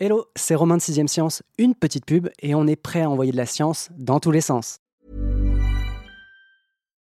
Hello, c'est Romain de 6ème Science, une petite pub et on est prêt à envoyer de la science dans tous les sens.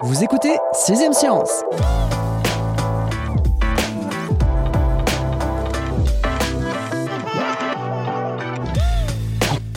Vous écoutez 6ème Science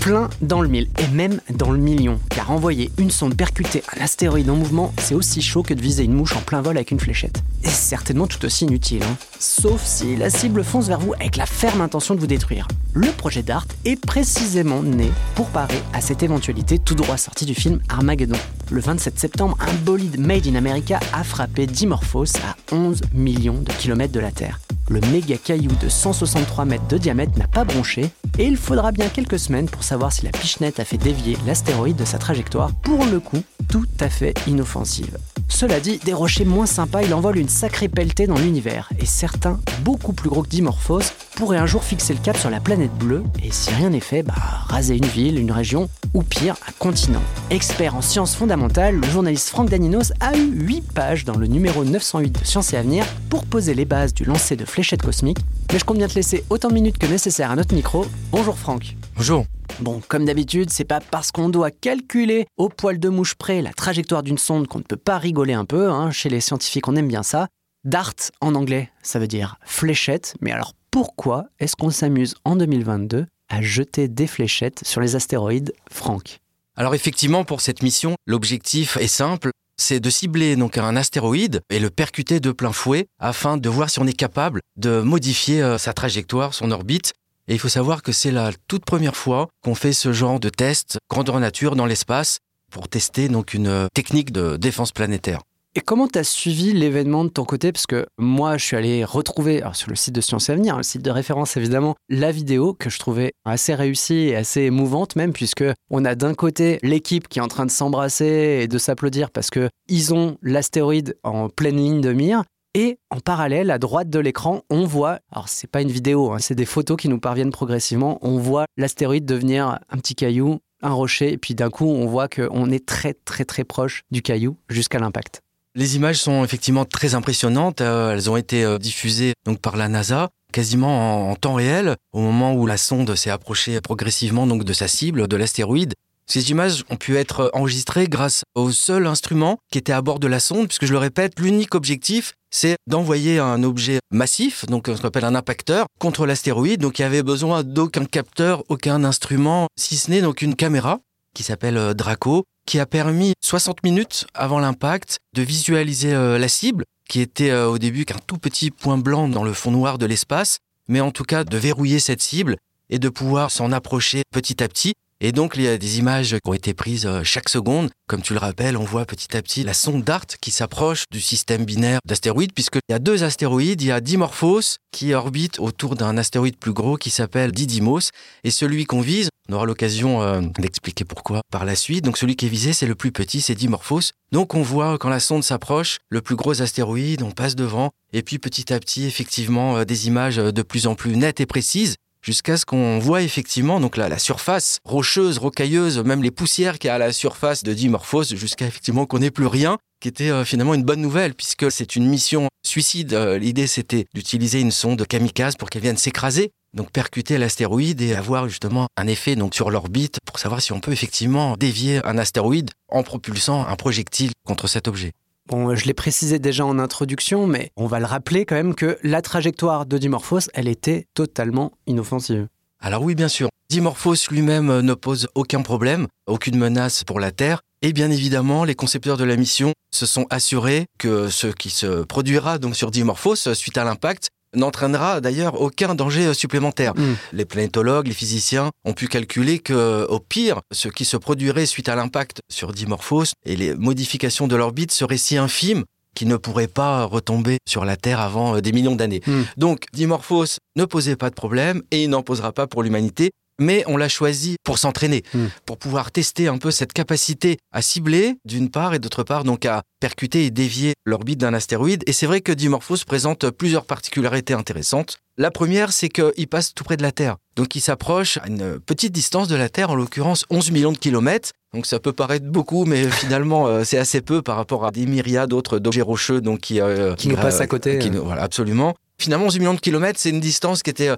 plein dans le mille, et même dans le million, car envoyer une sonde percuter un astéroïde en mouvement, c'est aussi chaud que de viser une mouche en plein vol avec une fléchette. Et certainement tout aussi inutile, hein. sauf si la cible fonce vers vous avec la ferme intention de vous détruire. Le projet DART est précisément né pour parer à cette éventualité tout droit sorti du film Armageddon. Le 27 septembre, un bolide made in America a frappé Dimorphos à 11 millions de kilomètres de la Terre le méga caillou de 163 mètres de diamètre n'a pas bronché, et il faudra bien quelques semaines pour savoir si la pichenette a fait dévier l'astéroïde de sa trajectoire, pour le coup tout à fait inoffensive. Cela dit, des rochers moins sympas, il envole une sacrée pelletée dans l'univers, et certains, beaucoup plus gros que Dimorphos, pourraient un jour fixer le cap sur la planète bleue, et si rien n'est fait, bah, raser une ville, une région, ou pire, un continent. Expert en sciences fondamentales, le journaliste Franck Daninos a eu 8 pages dans le numéro 908 de Sciences et Avenir pour poser les bases du lancer de fléchettes cosmiques, mais je compte bien te laisser autant de minutes que nécessaire à notre micro. Bonjour Franck. Bonjour. Bon, comme d'habitude, c'est pas parce qu'on doit calculer au poil de mouche près la trajectoire d'une sonde qu'on ne peut pas rigoler un peu. Hein. Chez les scientifiques, on aime bien ça. DART en anglais, ça veut dire fléchette. Mais alors pourquoi est-ce qu'on s'amuse en 2022 à jeter des fléchettes sur les astéroïdes, Franck? Alors effectivement, pour cette mission, l'objectif est simple. C'est de cibler donc un astéroïde et le percuter de plein fouet afin de voir si on est capable de modifier euh, sa trajectoire, son orbite et il faut savoir que c'est la toute première fois qu'on fait ce genre de test grandeur nature dans l'espace pour tester donc une euh, technique de défense planétaire. Et comment tu as suivi l'événement de ton côté? Parce que moi, je suis allé retrouver sur le site de Science et Avenir, le site de référence évidemment, la vidéo que je trouvais assez réussie et assez émouvante même, puisque on a d'un côté l'équipe qui est en train de s'embrasser et de s'applaudir parce que ils ont l'astéroïde en pleine ligne de mire, et en parallèle, à droite de l'écran, on voit, alors c'est pas une vidéo, hein, c'est des photos qui nous parviennent progressivement, on voit l'astéroïde devenir un petit caillou, un rocher, et puis d'un coup, on voit qu'on est très très très proche du caillou jusqu'à l'impact. Les images sont effectivement très impressionnantes. Euh, elles ont été euh, diffusées donc par la NASA quasiment en, temps réel au moment où la sonde s'est approchée progressivement donc de sa cible, de l'astéroïde. Ces images ont pu être enregistrées grâce au seul instrument qui était à bord de la sonde, puisque je le répète, l'unique objectif, c'est d'envoyer un objet massif, donc ce qu'on appelle un impacteur, contre l'astéroïde. Donc il y avait besoin d'aucun capteur, aucun instrument, si ce n'est donc une caméra qui s'appelle euh, Draco, qui a permis 60 minutes avant l'impact de visualiser euh, la cible, qui était euh, au début qu'un tout petit point blanc dans le fond noir de l'espace, mais en tout cas de verrouiller cette cible et de pouvoir s'en approcher petit à petit et donc, il y a des images qui ont été prises chaque seconde. Comme tu le rappelles, on voit petit à petit la sonde DART qui s'approche du système binaire d'astéroïdes, puisqu'il y a deux astéroïdes. Il y a Dimorphos qui orbite autour d'un astéroïde plus gros qui s'appelle Didymos. Et celui qu'on vise, on aura l'occasion euh, d'expliquer pourquoi par la suite. Donc, celui qui est visé, c'est le plus petit, c'est Dimorphos. Donc, on voit quand la sonde s'approche, le plus gros astéroïde, on passe devant. Et puis, petit à petit, effectivement, euh, des images de plus en plus nettes et précises jusqu'à ce qu'on voit effectivement donc la, la surface rocheuse, rocailleuse, même les poussières qu'il y a à la surface de Dimorphos, jusqu'à effectivement qu'on n'ait plus rien, qui était euh, finalement une bonne nouvelle puisque c'est une mission suicide. Euh, l'idée c'était d'utiliser une sonde kamikaze pour qu'elle vienne s'écraser, donc percuter l'astéroïde et avoir justement un effet donc sur l'orbite pour savoir si on peut effectivement dévier un astéroïde en propulsant un projectile contre cet objet. Bon, je l'ai précisé déjà en introduction, mais on va le rappeler quand même que la trajectoire de Dimorphos, elle était totalement inoffensive. Alors oui, bien sûr. Dimorphos lui-même euh, ne pose aucun problème, aucune menace pour la Terre. Et bien évidemment, les concepteurs de la mission se sont assurés que ce qui se produira donc sur Dimorphos suite à l'impact n'entraînera d'ailleurs aucun danger supplémentaire. Mm. Les planétologues, les physiciens ont pu calculer que, au pire, ce qui se produirait suite à l'impact sur Dimorphos et les modifications de l'orbite seraient si infimes qui ne pourrait pas retomber sur la Terre avant euh, des millions d'années. Hmm. Donc Dimorphos ne posait pas de problème et il n'en posera pas pour l'humanité. Mais on l'a choisi pour s'entraîner, Hmm. pour pouvoir tester un peu cette capacité à cibler d'une part et d'autre part donc à percuter et dévier l'orbite d'un astéroïde. Et c'est vrai que Dimorphos présente plusieurs particularités intéressantes. La première, c'est qu'il passe tout près de la Terre. Donc il s'approche à une petite distance de la Terre, en l'occurrence 11 millions de kilomètres. Donc ça peut paraître beaucoup, mais finalement euh, c'est assez peu par rapport à des myriades d'autres d'objets rocheux donc qui, euh, Qui nous passent à côté, qui euh. nous- voilà, absolument. Finalement, 11 millions de kilomètres, c'est une distance qui était euh,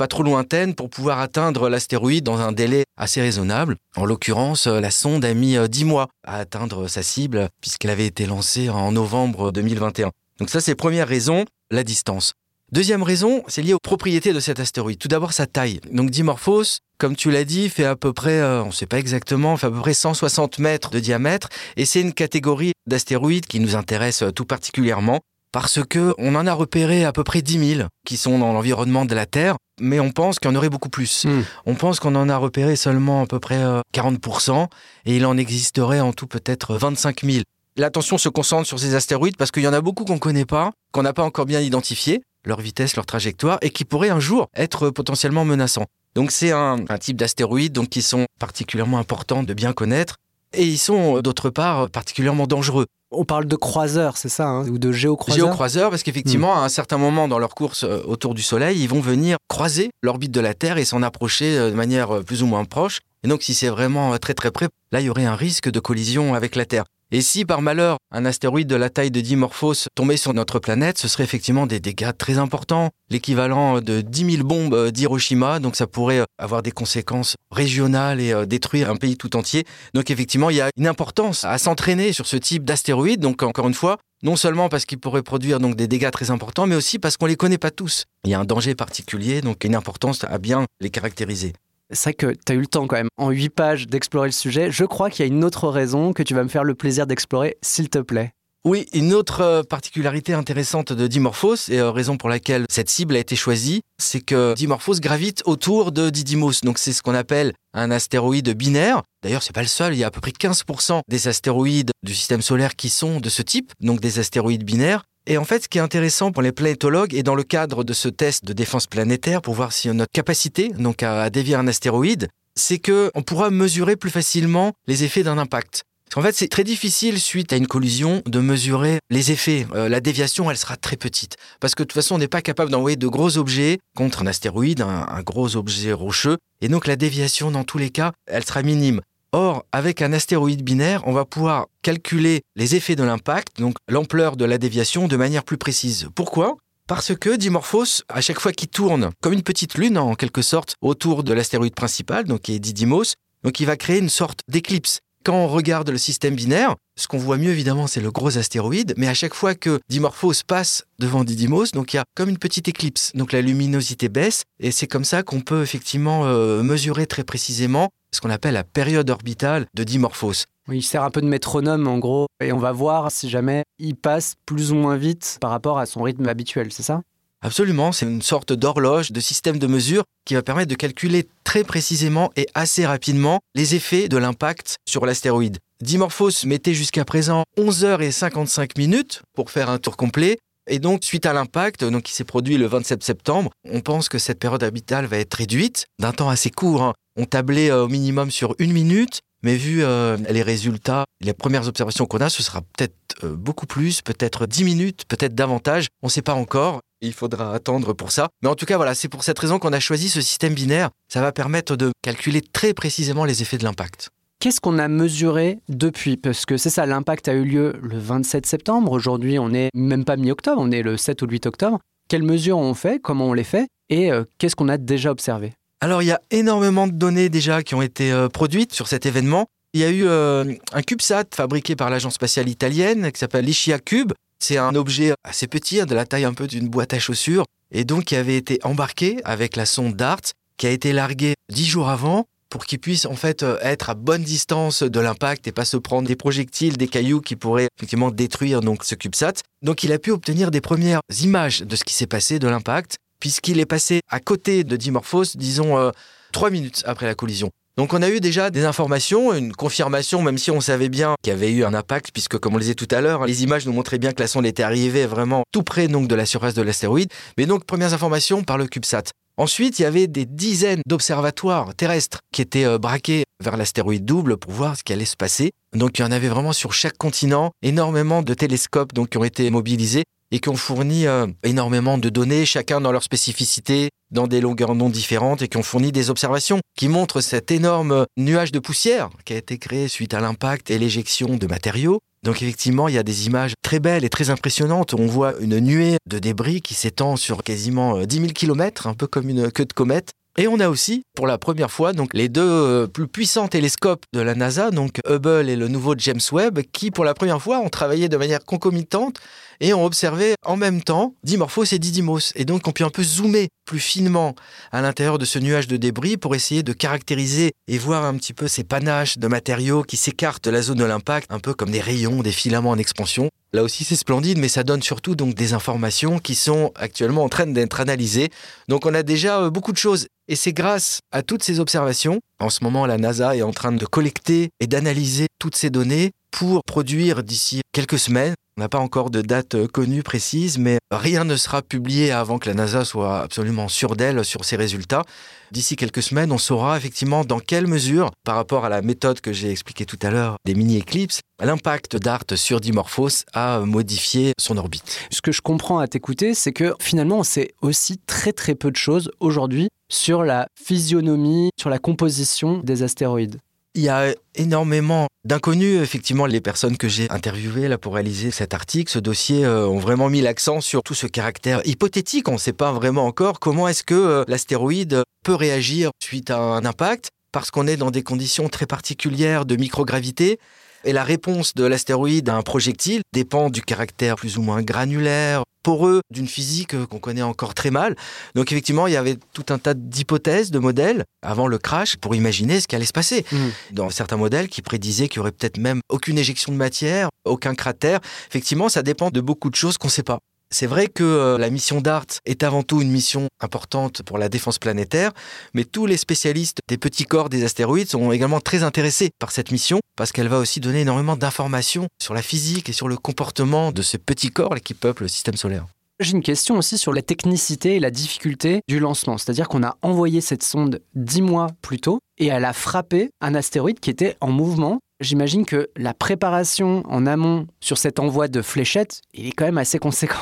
pas trop lointaine pour pouvoir atteindre l'astéroïde dans un délai assez raisonnable. En l'occurrence, euh, la sonde a mis euh, 10 mois à atteindre sa cible puisqu'elle avait été lancée en novembre 2021. Donc ça, c'est première raison, la distance. Deuxième raison, c'est lié aux propriétés de cet astéroïde. Tout d'abord, sa taille. Donc Dimorphos, comme tu l'as dit, fait à peu près, euh, on ne sait pas exactement, fait à peu près 160 mètres de diamètre. Et c'est une catégorie d'astéroïdes qui nous intéresse euh, tout particulièrement parce que on en a repéré à peu près 10 000 qui sont dans l'environnement de la Terre, mais on pense qu'il y en aurait beaucoup plus. Hmm. On pense qu'on en a repéré seulement à peu près euh, 40%, et il en existerait en tout peut-être 25 000. L'attention se concentre sur ces astéroïdes parce qu'il y en a beaucoup qu'on ne connaît pas, qu'on n'a pas encore bien identifié, leur vitesse, leur trajectoire, et qui pourraient un jour être potentiellement menaçants. Donc c'est un, un type d'astéroïdes donc qui sont particulièrement importants de bien connaître, et ils sont euh, d'autre part particulièrement dangereux. On parle de croiseurs, c'est ça, hein, ou de géocroiseurs Géocroiseurs, parce qu'effectivement, à un certain moment dans leur course euh, autour du Soleil, ils vont venir croiser l'orbite de la Terre et s'en approcher euh, de manière euh, plus ou moins proche. Et donc, si c'est vraiment euh, très très près, là, il y aurait un risque de collision avec la Terre. Et si par malheur un astéroïde de la taille de Dimorphos tombait sur notre planète, ce serait effectivement des dégâts très importants, l'équivalent de 10 000 bombes euh, d'Hiroshima, donc ça pourrait euh, avoir des conséquences régionales et euh, détruire un pays tout entier. Donc effectivement, il y a une importance à s'entraîner sur ce type d'astéroïde, donc encore une fois, non seulement parce qu'ils pourraient produire des dégâts très importants, mais aussi parce qu'on les connaît pas tous. Il y a un danger particulier, donc une importance à bien les caractériser. C'est vrai que tu as eu le temps quand même, en huit pages, d'explorer le sujet. Je crois qu'il y a une autre raison que tu vas me faire le plaisir d'explorer, s'il te plaît. Oui, une autre euh, particularité intéressante de Dimorphos, et euh, raison pour laquelle cette cible a été choisie, c'est que Dimorphos gravite autour de Didymos. Donc c'est ce qu'on appelle un astéroïde binaire. D'ailleurs, c'est pas le seul, il y a à peu près 15% des astéroïdes du système solaire qui sont de ce type, donc des astéroïdes binaires. Et en fait, ce qui est intéressant pour les planétologues, et dans le cadre de ce test de défense planétaire, pour voir si notre capacité donc à, dévier un astéroïde, c'est que on pourra mesurer plus facilement les effets d'un impact. Qu'en fait, c'est très difficile, suite à une collision, de mesurer les effets. Euh, la déviation, elle sera très petite. Parce que de toute façon, on n'est pas capable d'envoyer de gros objets contre un astéroïde, un gros objet rocheux. Et donc, la déviation, dans tous les cas, elle sera minime. Or, avec un astéroïde binaire, on va pouvoir calculer les effets de l'impact, donc l'ampleur de la déviation, de manière plus précise. Pourquoi? Parce que Dimorphos, à chaque fois qu'il tourne comme une petite lune, en quelque sorte, autour de l'astéroïde principal, donc qui est Didymos, donc il va créer une sorte d'éclipse. Quand on regarde le système binaire, ce qu'on voit mieux évidemment c'est le gros astéroïde, mais à chaque fois que Dimorphos passe devant Didymos, donc il y a comme une petite éclipse, donc la luminosité baisse, et c'est comme ça qu'on peut effectivement euh, mesurer très précisément ce qu'on appelle la période orbitale de Dimorphos. Il sert un peu de métronome en gros, et on va voir si jamais il passe plus ou moins vite par rapport à son rythme habituel, c'est ça? Absolument, c'est une sorte d'horloge, de système de mesure qui va permettre de calculer très précisément et assez rapidement les effets de l'impact sur l'astéroïde. Dimorphos mettait jusqu'à présent 11h55 minutes pour faire un tour complet. Et donc, suite à l'impact, qui s'est produit le 27 septembre, on pense que cette période orbitale va être réduite d'un temps assez court. hein. On tablait euh, au minimum sur une minute, mais vu euh, les résultats, les premières observations qu'on a, ce sera peut-être euh, beaucoup plus, peut-être 10 minutes, peut-être davantage. On ne sait pas encore. Il faudra attendre pour ça. Mais en tout cas, voilà, c'est pour cette raison qu'on a choisi ce système binaire. Ça va permettre de calculer très précisément les effets de l'impact. Qu'est-ce qu'on a mesuré depuis? Parce que c'est ça, l'impact a eu lieu le 27 septembre. Aujourd'hui, on n'est même pas mi-octobre, on est le 7 ou le 8 octobre. Quelles mesures on fait? Comment on les fait? Et euh, qu'est-ce qu'on a déjà observé? Alors, il y a énormément de données déjà qui ont été euh, produites sur cet événement. Il y a eu euh, un CubeSat fabriqué par l'agence spatiale italienne qui s'appelle l'Ischia Cube. C'est un objet assez petit, hein, de la taille un peu d'une boîte à chaussures, et donc qui avait été embarqué avec la sonde DART, qui a été larguée dix jours avant pour qu'il puisse en fait euh, être à bonne distance de l'impact et pas se prendre des projectiles, des cailloux qui pourraient effectivement détruire donc ce CubeSat. Donc il a pu obtenir des premières images de ce qui s'est passé de l'impact, puisqu'il est passé à côté de Dimorphos, disons euh, trois minutes après la collision. Donc on a eu déjà des informations, une confirmation, même si on savait bien qu'il y avait eu un impact, puisque comme on le disait tout à l'heure, les images nous montraient bien que la sonde était arrivée vraiment tout près donc, de la surface de l'astéroïde. Mais donc premières informations par le CubeSat. Ensuite, il y avait des dizaines d'observatoires terrestres qui étaient euh, braqués vers l'astéroïde double pour voir ce qui allait se passer. Donc il y en avait vraiment sur chaque continent, énormément de télescopes donc, qui ont été mobilisés et qui ont fourni euh, énormément de données, chacun dans leur spécificité, dans des longueurs non différentes, et qui ont fourni des observations qui montrent cet énorme nuage de poussière qui a été créé suite à l'impact et l'éjection de matériaux. Donc effectivement, il y a des images très belles et très impressionnantes. On voit une nuée de débris qui s'étend sur quasiment 10 000 km, un peu comme une queue de comète. Et on a aussi, pour la première fois, donc les deux euh, plus puissants télescopes de la NASA, donc Hubble et le nouveau James Webb, qui pour la première fois ont travaillé de manière concomitante et ont observé en même temps Dimorphos et Didymos. Et donc on peut un peu zoomer plus finement à l'intérieur de ce nuage de débris pour essayer de caractériser et voir un petit peu ces panaches de matériaux qui s'écartent de la zone de l'impact, un peu comme des rayons, des filaments en expansion. Là aussi, c'est splendide, mais ça donne surtout donc des informations qui sont actuellement en train d'être analysées. Donc, on a déjà euh, beaucoup de choses. Et c'est grâce à toutes ces observations. En ce moment, la NASA est en train de collecter et d'analyser toutes ces données pour produire d'ici quelques semaines on n'a pas encore de date euh, connue précise, mais rien ne sera publié avant que la NASA soit absolument sûre d'elle sur ses résultats. D'ici quelques semaines, on saura effectivement dans quelle mesure, par rapport à la méthode que j'ai expliquée tout à l'heure des mini-éclipses, l'impact d'ART sur Dimorphos a modifié son orbite. Ce que je comprends à t'écouter, c'est que finalement, on sait aussi très très peu de choses aujourd'hui sur la physionomie, sur la composition des astéroïdes. Il y a énormément d'inconnus. Effectivement, les personnes que j'ai interviewées là pour réaliser cet article, ce dossier, euh, ont vraiment mis l'accent sur tout ce caractère hypothétique. On ne sait pas vraiment encore comment est-ce que euh, l'astéroïde peut réagir suite à un impact, parce qu'on est dans des conditions très particulières de microgravité. Et la réponse de l'astéroïde à un projectile dépend du caractère plus ou moins granulaire, poreux d'une physique qu'on connaît encore très mal. Donc effectivement, il y avait tout un tas d'hypothèses, de modèles avant le crash pour imaginer ce qui allait se passer. Mmh. Dans certains modèles qui prédisaient qu'il y aurait peut-être même aucune éjection de matière, aucun cratère. Effectivement, ça dépend de beaucoup de choses qu'on ne sait pas. C'est vrai que euh, la mission DART est avant tout une mission importante pour la défense planétaire, mais tous les spécialistes des petits corps des astéroïdes sont également très intéressés par cette mission parce qu'elle va aussi donner énormément d'informations sur la physique et sur le comportement de ces petits corps qui peuplent le système solaire. J'ai une question aussi sur la technicité et la difficulté du lancement. C'est-à-dire qu'on a envoyé cette sonde dix mois plus tôt et elle a frappé un astéroïde qui était en mouvement j'imagine que la préparation en amont sur cet envoi de fléchettes, il est quand même assez conséquent.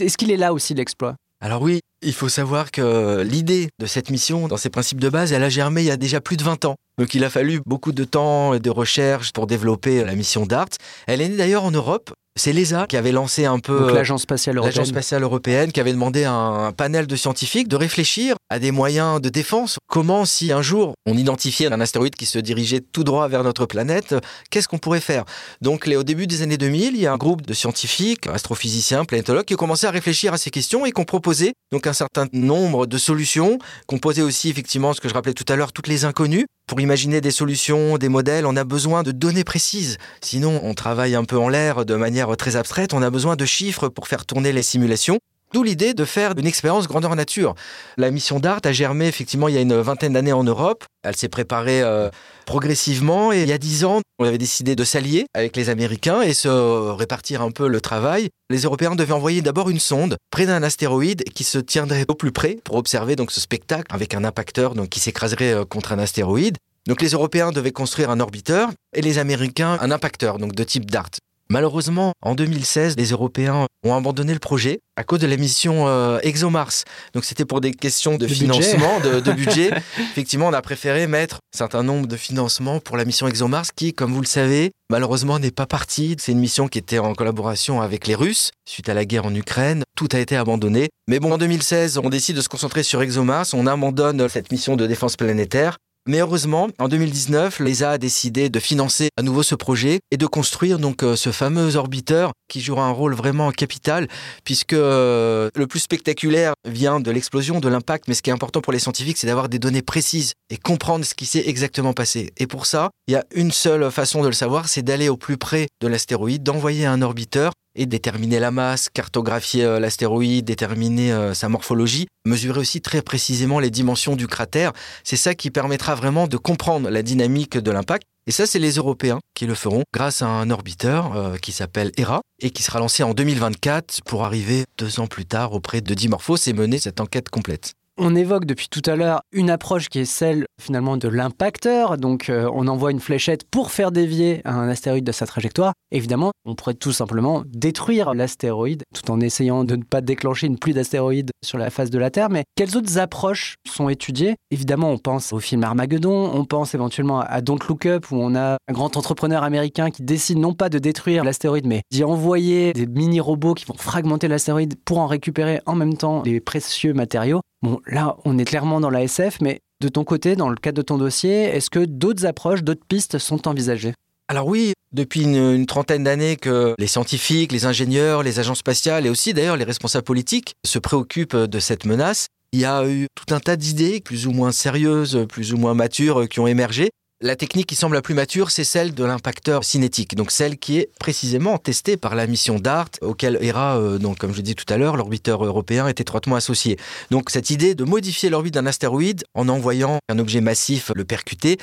Est-ce qu'il est là aussi l'exploit? Alors oui, il faut savoir que l'idée de cette mission, dans ses principes de base, elle a germé il y a déjà plus de 20 ans. Donc il a fallu beaucoup de temps et de recherche pour développer la mission DART. Elle est née d'ailleurs en Europe c'est l'ESA qui avait lancé un peu l'agence spatiale européenne. L'agence spatiale européenne qui avait demandé à un panel de scientifiques de réfléchir à des moyens de défense. Comment, si un jour on identifiait un astéroïde qui se dirigeait tout droit vers notre planète, qu'est-ce qu'on pourrait faire? Donc, au début des années 2000, il y a un groupe de scientifiques, astrophysiciens, planétologues, qui ont commencé à réfléchir à ces questions et qui ont proposé donc un certain nombre de solutions, posait aussi effectivement ce que je rappelais tout à l'heure, toutes les inconnues. Pour imaginer des solutions, des modèles, on a besoin de données précises. Sinon, on travaille un peu en l'air de manière très abstraite. On a besoin de chiffres pour faire tourner les simulations. D'où l'idée de faire une expérience grandeur nature. La mission DART a germé effectivement il y a une vingtaine d'années en Europe. Elle s'est préparée euh, progressivement et il y a dix ans, on avait décidé de s'allier avec les Américains et se répartir un peu le travail. Les Européens devaient envoyer d'abord une sonde près d'un astéroïde qui se tiendrait au plus près pour observer donc ce spectacle avec un impacteur donc qui s'écraserait euh, contre un astéroïde. Donc les Européens devaient construire un orbiteur et les Américains un impacteur donc de type DART. Malheureusement, en 2016, les Européens ont abandonné le projet à cause de la mission euh, ExoMars. Donc c'était pour des questions de, financement, De, budget. Effectivement, on a préféré mettre un certain nombre de financements pour la mission ExoMars qui, comme vous le savez, malheureusement n'est pas partie. C'est une mission qui était en collaboration avec les Russes suite à la guerre en Ukraine. Tout a été abandonné. Mais bon, en 2016, on décide de se concentrer sur ExoMars. On abandonne cette mission de défense planétaire mais heureusement, en 2019, l'ESA a décidé de financer à nouveau ce projet et de construire donc euh, ce fameux orbiteur qui jouera un rôle vraiment capital puisque euh, le plus spectaculaire vient de l'explosion, de l'impact, mais ce qui est important pour les scientifiques, c'est d'avoir des données précises et comprendre ce qui s'est exactement passé. Et pour ça, il y a une seule façon de le savoir, c'est d'aller au plus près de l'astéroïde, d'envoyer un orbiteur et déterminer la masse, cartographier euh, l'astéroïde, déterminer euh, sa morphologie, mesurer aussi très précisément les dimensions du cratère. C'est ça qui permettra vraiment de comprendre la dynamique de l'impact. Et ça, c'est les Européens qui le feront grâce à un orbiteur euh, qui s'appelle ERA et qui sera lancé en 2024 pour arriver deux ans plus tard auprès de Dimorphos et mener cette enquête complète. On évoque depuis tout à l'heure une approche qui est celle finalement de l'impacteur. Donc euh, on envoie une fléchette pour faire dévier un astéroïde de sa trajectoire. Évidemment, on pourrait tout simplement détruire l'astéroïde tout en essayant de ne pas déclencher une pluie d'astéroïdes sur la face de la Terre. Mais quelles autres approches sont étudiées? Évidemment, on pense au film Armageddon, on pense éventuellement à Don't Look Up où on a un grand entrepreneur américain qui décide non pas de détruire l'astéroïde mais d'y envoyer des mini-robots qui vont fragmenter l'astéroïde pour en récupérer en même temps les précieux matériaux. Là, on est clairement dans la SF, mais de ton côté, dans le cadre de ton dossier, est-ce que d'autres approches, d'autres pistes sont envisagées? Alors oui, depuis une, trentaine d'années que les scientifiques, les ingénieurs, les agences spatiales et aussi d'ailleurs les responsables politiques se préoccupent de cette menace. Il y a eu tout un tas d'idées plus ou moins sérieuses, plus ou moins matures qui ont émergé. La technique qui semble la plus mature, c'est celle de l'impacteur cinétique, donc celle qui est précisément testée par la mission DART, auquel ERA, euh, donc comme je dis tout à l'heure, l'orbiteur européen est étroitement associé. Donc cette idée de modifier l'orbite d'un astéroïde en envoyant un objet massif le percuter,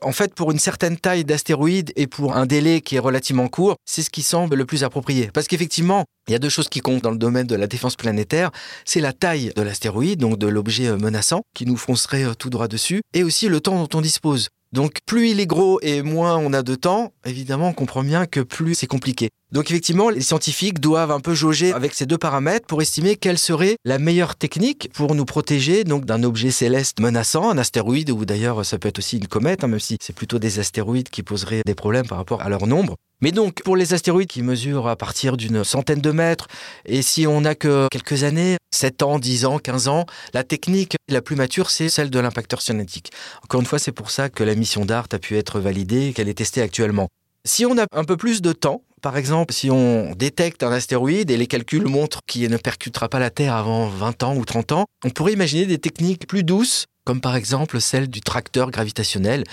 en fait, pour une certaine taille d'astéroïde et pour un délai qui est relativement court, c'est ce qui semble le plus approprié. Parce qu'effectivement, il y a deux choses qui comptent dans le domaine de la défense planétaire. C'est la taille de l'astéroïde, donc de l'objet euh, menaçant, qui nous foncerait euh, tout droit dessus, et aussi le temps dont on dispose. Donc plus il est gros et moins on a de temps, évidemment on comprend bien que plus c'est compliqué. Donc effectivement, les scientifiques doivent un peu jauger avec ces deux paramètres pour estimer quelle serait la meilleure technique pour nous protéger donc d'un objet céleste menaçant, un astéroïde ou d'ailleurs ça peut être aussi une comète, hein, même si c'est plutôt des astéroïdes qui poseraient des problèmes par rapport à leur nombre. Mais donc, pour les astéroïdes qui mesurent à partir d'une centaine de mètres, et si on n'a que quelques années, 7 ans, 10 ans, 15 ans, la technique la plus mature, c'est celle de l'impacteur cinétique. Encore une fois, c'est pour ça que la mission DART a pu être validée qu'elle est testée actuellement. Si on a un peu plus de temps, par exemple, si on détecte un astéroïde et les calculs montrent qu'il ne percutera pas la Terre avant 20 ans ou 30 ans, on pourrait imaginer des techniques plus douces comme par exemple celle du tracteur gravitationnel.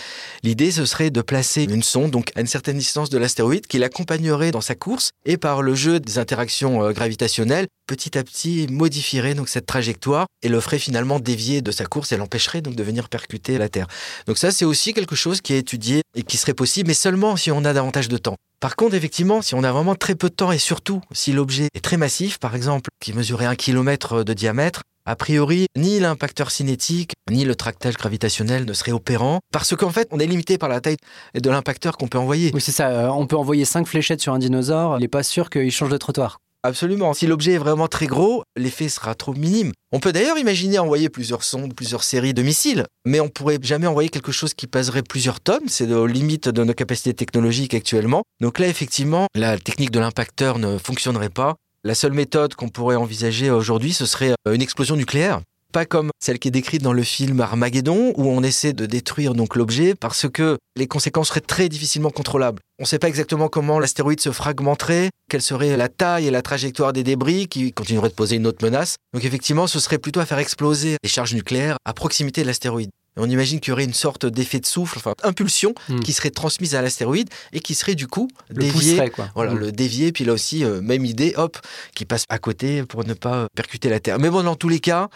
L'idée, ce serait de placer une sonde donc à une certaine distance de l'astéroïde qui l'accompagnerait dans sa course et par le jeu des interactions euh, gravitationnelles, petit à petit modifierait donc cette trajectoire et le ferait finalement dévier de sa course et l'empêcherait donc de venir percuter la Terre. Donc ça, c'est aussi quelque chose qui est étudié et qui serait possible, mais seulement si on a davantage de temps. Par contre, effectivement, si on a vraiment très peu de temps et surtout si l'objet est très massif, par exemple, qui mesurait un kilomètre de diamètre, a priori, ni l'impacteur cinétique, ni le tractage gravitationnel ne seraient opérants, parce qu'en fait, on est limité par la taille de l'impacteur qu'on peut envoyer. Oui, c'est ça. Euh, on peut envoyer cinq fléchettes sur un dinosaure, il n'est pas sûr qu'il change de trottoir. Absolument. Si l'objet est vraiment très gros, l'effet sera trop minime. On peut d'ailleurs imaginer envoyer plusieurs sondes, plusieurs séries de missiles, mais on pourrait jamais envoyer quelque chose qui pèserait plusieurs tonnes. C'est aux limites de nos capacités technologiques actuellement. Donc là, effectivement, la technique de l'impacteur ne fonctionnerait pas. La seule méthode qu'on pourrait envisager aujourd'hui, ce serait euh, une explosion nucléaire. Pas comme celle qui est décrite dans le film Armageddon, où on essaie de détruire donc l'objet parce que les conséquences seraient très difficilement contrôlables. On ne sait pas exactement comment l'astéroïde se fragmenterait, quelle serait la taille et la trajectoire des débris qui continueraient de poser une autre menace. Donc effectivement, ce serait plutôt à faire exploser les charges nucléaires à proximité de l'astéroïde. On imagine qu'il y aurait une sorte d'effet de souffle, enfin impulsion, hmm. qui serait transmise à l'astéroïde et qui serait du coup le dévié, quoi. voilà, hmm. le dévier. Puis là aussi, euh, même idée, hop, qui passe à côté pour ne pas percuter la Terre. Mais bon, dans tous les cas,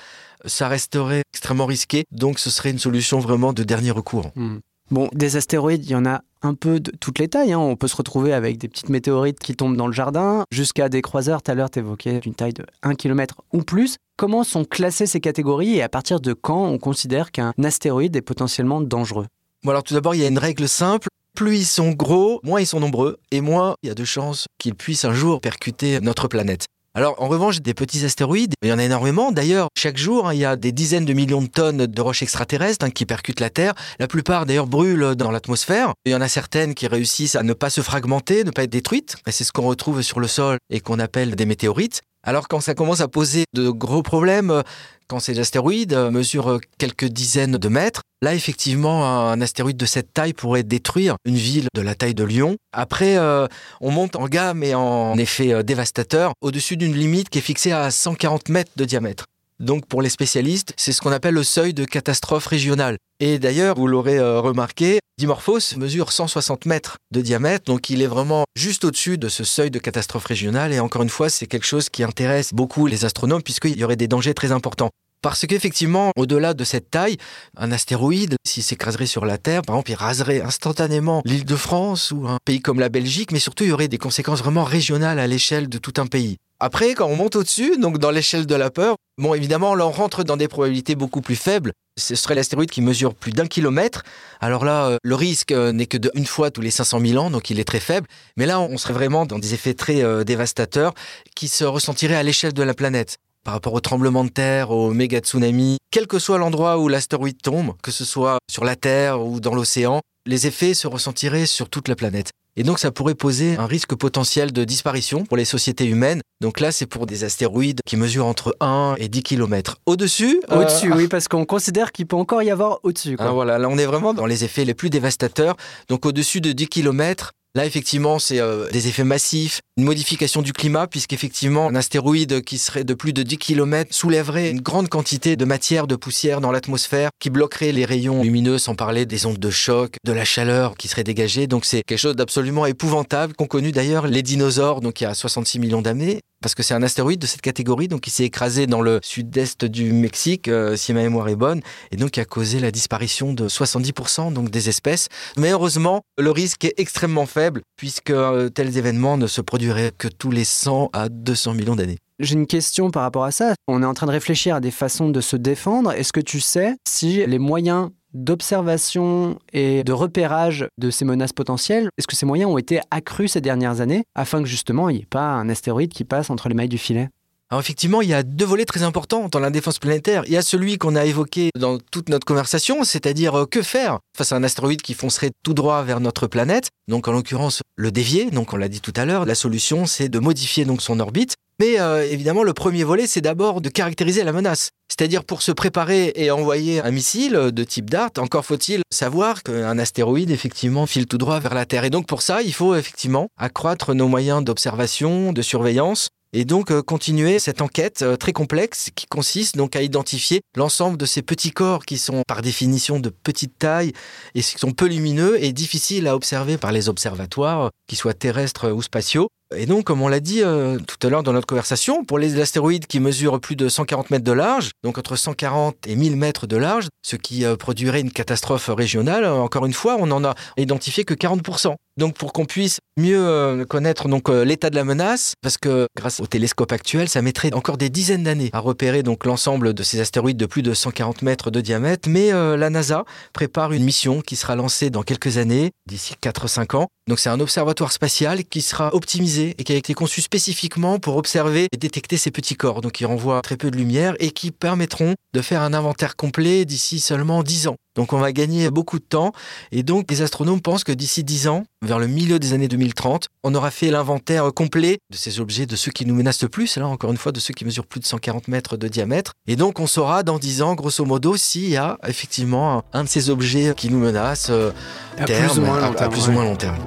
ça resterait extrêmement risqué, donc ce serait une solution vraiment de dernier recours. Hmm. Bon, des astéroïdes, il y en a un peu de toutes les tailles. Hein. On peut se retrouver avec des petites météorites qui tombent dans le jardin, jusqu'à des croiseurs. Tout à l'heure, tu évoquais une taille de 1 km ou plus. Comment sont classées ces catégories et à partir de quand on considère qu'un astéroïde est potentiellement dangereux? Bon, alors tout d'abord, il y a une règle simple. Plus ils sont gros, moins ils sont nombreux, et moins il y a de chances qu'ils puissent un jour percuter notre planète. Alors, en revanche, des petits astéroïdes, il y en a énormément. D'ailleurs, chaque jour, hein, il y a des dizaines de millions de tonnes de roches extraterrestres hein, qui percutent la Terre. La plupart, d'ailleurs, brûlent dans l'atmosphère. Il y en a certaines qui réussissent à ne pas se fragmenter, ne pas être détruites. Et c'est ce qu'on retrouve sur le sol et qu'on appelle des météorites. Alors quand ça commence à poser de gros problèmes, quand ces astéroïdes mesurent quelques dizaines de mètres, là effectivement un astéroïde de cette taille pourrait détruire une ville de la taille de Lyon. Après, euh, on monte en gamme et en effet euh, dévastateur au-dessus d'une limite qui est fixée à 140 mètres de diamètre. Donc pour les spécialistes, c'est ce qu'on appelle le seuil de catastrophe régionale. Et d'ailleurs, vous l'aurez euh, remarqué, Dimorphos mesure 160 mètres de diamètre, donc il est vraiment juste au-dessus de ce seuil de catastrophe régionale. Et encore une fois, c'est quelque chose qui intéresse beaucoup les astronomes puisqu'il y aurait des dangers très importants. Parce qu'effectivement, au-delà de cette taille, un astéroïde, s'il s'écraserait sur la Terre, par exemple, il raserait instantanément l'île de France ou un pays comme la Belgique, mais surtout, il y aurait des conséquences vraiment régionales à l'échelle de tout un pays. Après, quand on monte au-dessus, donc dans l'échelle de la peur, bon, évidemment, là, on rentre dans des probabilités beaucoup plus faibles. Ce serait l'astéroïde qui mesure plus d'un kilomètre. Alors là, euh, le risque euh, n'est que d'une fois tous les 500 000 ans, donc il est très faible. Mais là, on serait vraiment dans des effets très euh, dévastateurs qui se ressentiraient à l'échelle de la planète par rapport au tremblement de terre, au méga tsunami, quel que soit l'endroit où l'astéroïde tombe, que ce soit sur la Terre ou dans l'océan, les effets se ressentiraient sur toute la planète. Et donc ça pourrait poser un risque potentiel de disparition pour les sociétés humaines. Donc là, c'est pour des astéroïdes qui mesurent entre 1 et 10 km. Au-dessus Au-dessus, oui, parce qu'on considère qu'il peut encore y avoir au-dessus. Ah, voilà, là on est vraiment dans les effets les plus dévastateurs. Donc au-dessus de 10 km, Là, effectivement, c'est euh, des effets massifs, une modification du climat, puisqu'effectivement, un astéroïde qui serait de plus de 10 km soulèverait une grande quantité de matière, de poussière dans l'atmosphère, qui bloquerait les rayons lumineux, sans parler des ondes de choc, de la chaleur qui serait dégagée. Donc c'est quelque chose d'absolument épouvantable, qu'ont connu d'ailleurs les dinosaures, donc il y a 66 millions d'années parce que c'est un astéroïde de cette catégorie, donc il s'est écrasé dans le sud-est du Mexique, euh, si ma mémoire est bonne, et donc il a causé la disparition de 70% donc des espèces. Mais heureusement, le risque est extrêmement faible, puisque euh, tels événements ne se produiraient que tous les 100 à 200 millions d'années. J'ai une question par rapport à ça. On est en train de réfléchir à des façons de se défendre. Est-ce que tu sais si les moyens d'observation et de repérage de ces menaces potentielles, est-ce que ces moyens ont été accrus ces dernières années afin que justement il n'y ait pas un astéroïde qui passe entre les mailles du filet? Alors effectivement, il y a deux volets très importants dans la défense planétaire. Il y a celui qu'on a évoqué dans toute notre conversation, c'est-à-dire euh, que faire face à un astéroïde qui foncerait tout droit vers notre planète? Donc en l'occurrence, le dévier. Donc on l'a dit tout à l'heure, la solution c'est de modifier donc son orbite. Mais euh, évidemment, le premier volet, c'est d'abord de caractériser la menace. C'est-à-dire pour se préparer et envoyer un missile de type DART, encore faut-il savoir qu'un astéroïde effectivement file tout droit vers la Terre. Et donc pour ça, il faut effectivement accroître nos moyens d'observation, de surveillance, et donc euh, continuer cette enquête euh, très complexe qui consiste donc à identifier l'ensemble de ces petits corps qui sont par définition de petite taille et qui sont peu lumineux et difficiles à observer par les observatoires, qu'ils soient terrestres ou spatiaux. Et donc, comme on l'a dit euh, tout à l'heure dans notre conversation, pour les astéroïdes qui mesurent plus de 140 mètres de large, donc entre 140 et 1000 mètres de large, ce qui euh, produirait une catastrophe régionale, euh, encore une fois, on n'en a identifié que 40%. Donc, pour qu'on puisse mieux connaître donc l'état de la menace, parce que grâce au télescope actuel, ça mettrait encore des dizaines d'années à repérer l'ensemble de ces astéroïdes de plus de 140 mètres de diamètre. Mais la NASA prépare une mission qui sera lancée dans quelques années, d'ici 4-5 ans. Donc, c'est un observatoire spatial qui sera optimisé et qui a été conçu spécifiquement pour observer et détecter ces petits corps, donc qui renvoient très peu de lumière et qui permettront de faire un inventaire complet d'ici seulement 10 ans. Donc on va gagner beaucoup de temps et donc les astronomes pensent que d'ici 10 ans, vers le milieu des années 2030, on aura fait l'inventaire complet de ces objets, de ceux qui nous menacent le plus, là encore une fois de ceux qui mesurent plus de 140 mètres de diamètre. Et donc on saura dans 10 ans, grosso modo, s'il y a effectivement un de ces objets qui nous menacent euh, à, plus, ou moins long terme.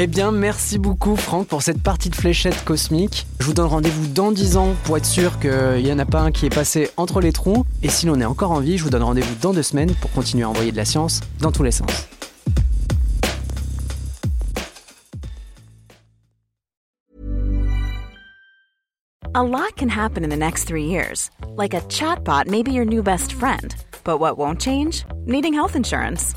Eh bien, merci beaucoup Franck pour cette partie de fléchette cosmique. Je vous donne rendez-vous dans 10 ans pour être sûr qu'il n'y en a pas un qui est passé entre les trous. Et si l'on est encore en vie, je vous donne rendez-vous dans deux semaines pour continuer à envoyer de la science dans tous les sens. A lot can happen in the next three years. Like a chatbot may be your new best friend. But what won't change? Needing health insurance.